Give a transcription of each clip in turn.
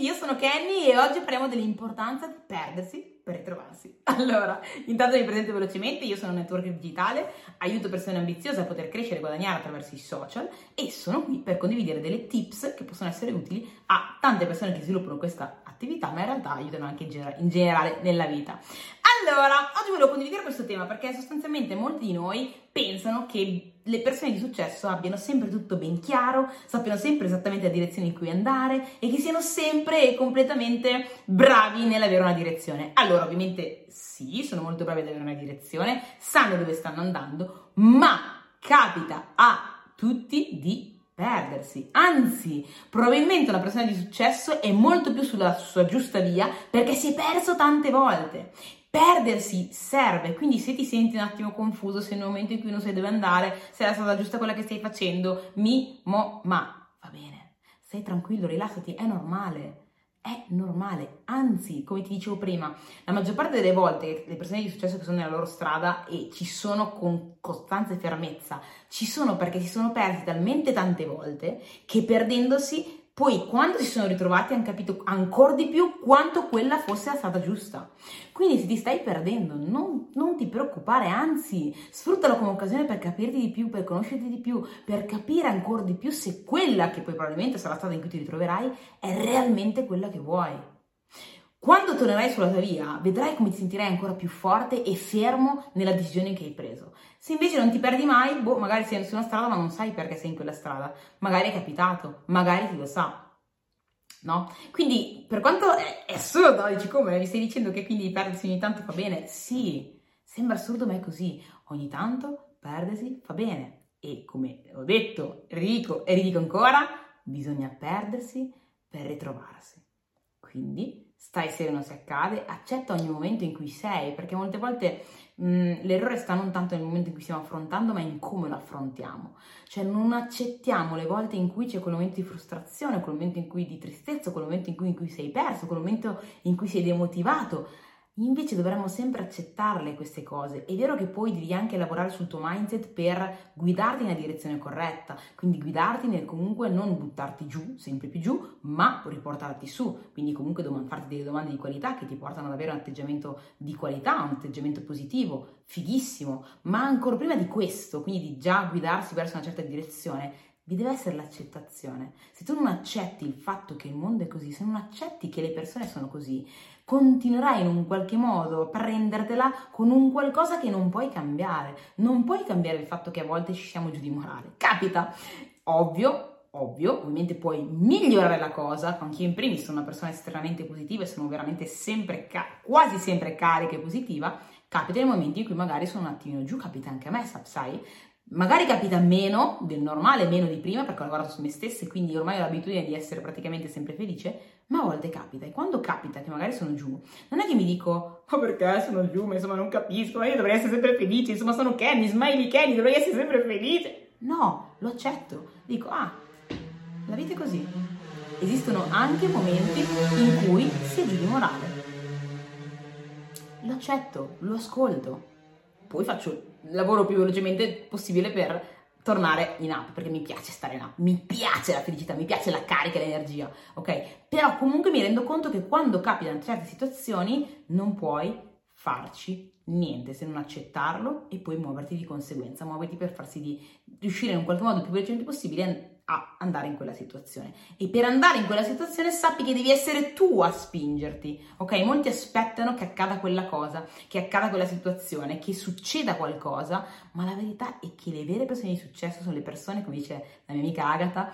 io sono Kenny e oggi parliamo dell'importanza di perdersi per ritrovarsi. Allora, intanto vi presento velocemente, io sono un networker digitale, aiuto persone ambiziose a poter crescere e guadagnare attraverso i social e sono qui per condividere delle tips che possono essere utili a tante persone che sviluppano questa attività, ma in realtà aiutano anche in, gener- in generale nella vita. Allora, oggi volevo condividere questo tema perché sostanzialmente molti di noi pensano che le persone di successo abbiano sempre tutto ben chiaro, sappiano sempre esattamente la direzione in cui andare e che siano sempre e completamente bravi nell'avere una direzione. Allora, ovviamente sì, sono molto bravi ad avere una direzione, sanno dove stanno andando, ma capita a tutti di perdersi. Anzi, probabilmente una persona di successo è molto più sulla sua giusta via perché si è perso tante volte. Perdersi serve, quindi se ti senti un attimo confuso, se nel momento in cui non sai dove andare, se è la strada giusta quella che stai facendo, mi, mo, ma, va bene, stai tranquillo, rilassati, è normale. È normale, anzi, come ti dicevo prima, la maggior parte delle volte le persone di successo che sono nella loro strada e ci sono con costanza e fermezza, ci sono perché si sono persi talmente tante volte che perdendosi poi quando si sono ritrovati hanno capito ancora di più quanto quella fosse la strada giusta. Quindi se ti stai perdendo, non, non, ti preoccupare, anzi, sfruttalo come occasione per capirti di più, per conoscerti di più, per capire ancora di più se quella che poi probabilmente sarà la strada in cui ti ritroverai è realmente quella che vuoi. Quando tornerai sulla tua via, vedrai come ti sentirai ancora più forte e fermo nella decisione che hai preso. Se invece non ti perdi mai, boh, magari sei su una strada ma non sai perché sei in quella strada. Magari è capitato, magari chi lo sa. No? Quindi, per quanto è, assurdo, dici come? Mi stai dicendo che quindi perdersi ogni tanto fa bene? Sì, sembra assurdo ma è così. Ogni tanto perdersi fa bene. E come ho detto, ridico e ridico ancora, bisogna perdersi per ritrovarsi. Quindi stai sereno se accade, accetta ogni momento in cui sei, perché molte volte mh, l'errore sta non tanto nel momento in cui stiamo affrontando, ma in come lo affrontiamo. Cioè non accettiamo le volte in cui c'è quel momento di frustrazione, quel momento in cui di tristezza, quel momento in cui, in cui sei perso, quel momento in cui sei demotivato Invece dovremmo sempre accettarle queste cose. È vero che poi devi anche lavorare sul tuo mindset per guidarti nella direzione corretta, quindi guidarti nel comunque non buttarti giù, sempre più giù, ma riportarti su. Quindi comunque farti delle domande di qualità che ti portano ad avere un atteggiamento di qualità, un atteggiamento positivo, fighissimo. Ma ancora prima di questo, quindi di già guidarsi verso una certa direzione, vi deve essere l'accettazione. Se tu non accetti il fatto che il mondo è così, se non accetti che le persone sono così, continuerai in un qualche modo a prendertela con un qualcosa che non puoi cambiare. Non puoi cambiare il fatto che a volte ci siamo giù di morale. Capita, ovvio, ovvio, ovviamente puoi migliorare la cosa, anche io in primis sono una persona estremamente positiva e sono veramente sempre, quasi sempre carica e positiva, capita nei momenti in cui magari sono un attimino giù, capita anche a me, sai, Magari capita meno del normale, meno di prima, perché ho lavorato su me stessa e quindi ormai ho l'abitudine di essere praticamente sempre felice, ma a volte capita. E quando capita che magari sono giù, non è che mi dico, ma perché sono giù, ma insomma non capisco, ma io dovrei essere sempre felice, insomma sono Kenny, smiley Kenny, dovrei essere sempre felice. No, lo accetto. Dico, ah, la vita è così. Esistono anche momenti in cui si è di morale. Lo accetto, lo ascolto, poi faccio lavoro più velocemente possibile per tornare in app perché mi piace stare in app, mi piace la felicità, mi piace la carica l'energia, ok? Però comunque mi rendo conto che quando capitano certe situazioni non puoi farci niente se non accettarlo e poi muoverti di conseguenza, muoverti per farsi di riuscire in un qualche modo più velocemente possibile a andare in quella situazione. E per andare in quella situazione sappi che devi essere tu a spingerti, ok? Molti aspettano che accada quella cosa, che accada quella situazione, che succeda qualcosa, ma la verità è che le vere persone di successo sono le persone, come dice la mia amica Agatha,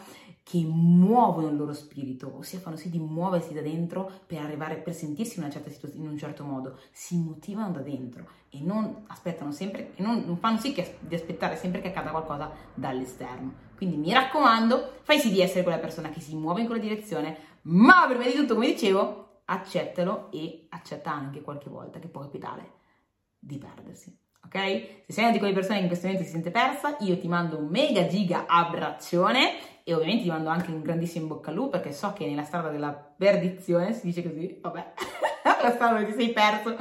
che muovono il loro spirito, ossia fanno sì di muoversi da dentro per arrivare, per sentirsi in una certa situazione, in un certo modo, si motivano da dentro e non aspettano sempre, e non, non fanno sì che, di aspettare sempre che accada qualcosa dall'esterno. Quindi mi raccomando, fai sì di essere quella persona che si muove in quella direzione, ma prima di tutto, come dicevo, accettalo e accetta anche qualche volta che può capitare di perdersi ok? Se sei una di quelle persone che in questo momento si sente persa, io ti mando un mega giga abbraccione e ovviamente ti mando anche un grandissimo bocca al lupo perché so che nella strada della perdizione, si dice così, vabbè, la strada dove ti sei perso,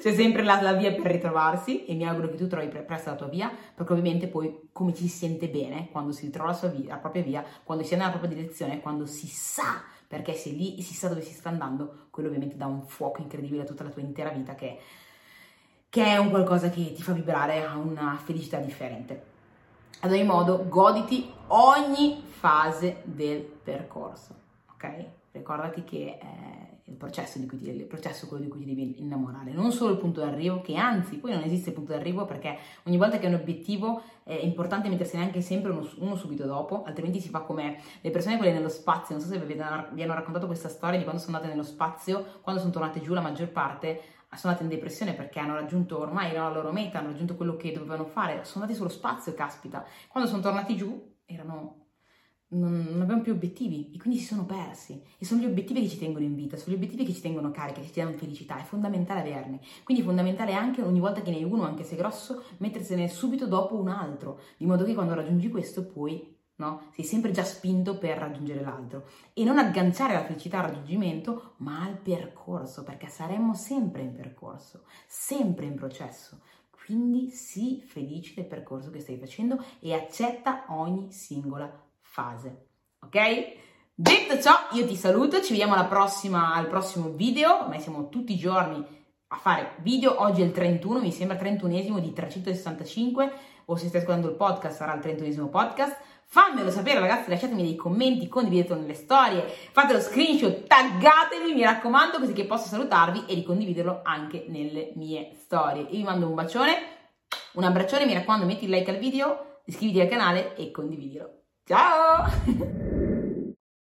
c'è sempre la, la, via per ritrovarsi e mi auguro che tu trovi presto la tua via, perché ovviamente poi come ci si sente bene quando si ritrova la, via, la propria via, quando si è nella propria direzione, quando si sa perché sei lì e si sa dove si sta andando, quello ovviamente dà un fuoco incredibile a tutta la tua intera vita che, che è un qualcosa che ti fa vibrare a una felicità differente. Ad ogni modo, goditi ogni fase del percorso, ok? Ricordati che è il processo, di cui ti, il processo quello di cui ti devi innamorare, non solo il punto d'arrivo, che anzi poi non esiste il punto d'arrivo perché ogni volta che hai un obiettivo è importante mettersi neanche sempre uno, uno, subito dopo, altrimenti si fa come le persone quelle nello spazio, non so se vi hanno raccontato questa storia di quando sono andate nello spazio, quando sono tornate giù la maggior parte sono andate in depressione perché hanno raggiunto ormai la loro meta, hanno raggiunto quello che dovevano fare, sono andati sullo spazio, caspita. Quando sono tornati giù erano non, non, abbiamo più obiettivi e quindi si sono persi. E sono gli obiettivi che ci tengono in vita, sono gli obiettivi che ci tengono carica, che ci danno felicità. È fondamentale averne. Quindi è fondamentale anche ogni volta che ne hai uno, anche se grosso, mettersene subito dopo un altro, di modo che quando raggiungi questo poi No? Sei sempre già spinto per raggiungere l'altro e non agganciare la felicità al raggiungimento, ma al percorso, perché saremmo sempre in percorso, sempre in processo. Quindi sii felice del percorso che stai facendo e accetta ogni singola fase. Ok? Detto ciò, io ti saluto, ci vediamo prossima, al prossimo video, ormai siamo tutti i giorni a fare video, oggi è il 31, mi sembra 31esimo di 365, o se stai ascoltando il podcast sarà il 31esimo podcast. Fammelo sapere ragazzi, lasciatemi dei commenti, condividetelo nelle storie, fate lo screenshot, taggatemi, mi raccomando, così che posso salutarvi e ricondividerlo anche nelle mie storie. Io vi mando un bacione, un abbraccione, mi raccomando metti il like al video, iscriviti al canale e condividilo. Ciao!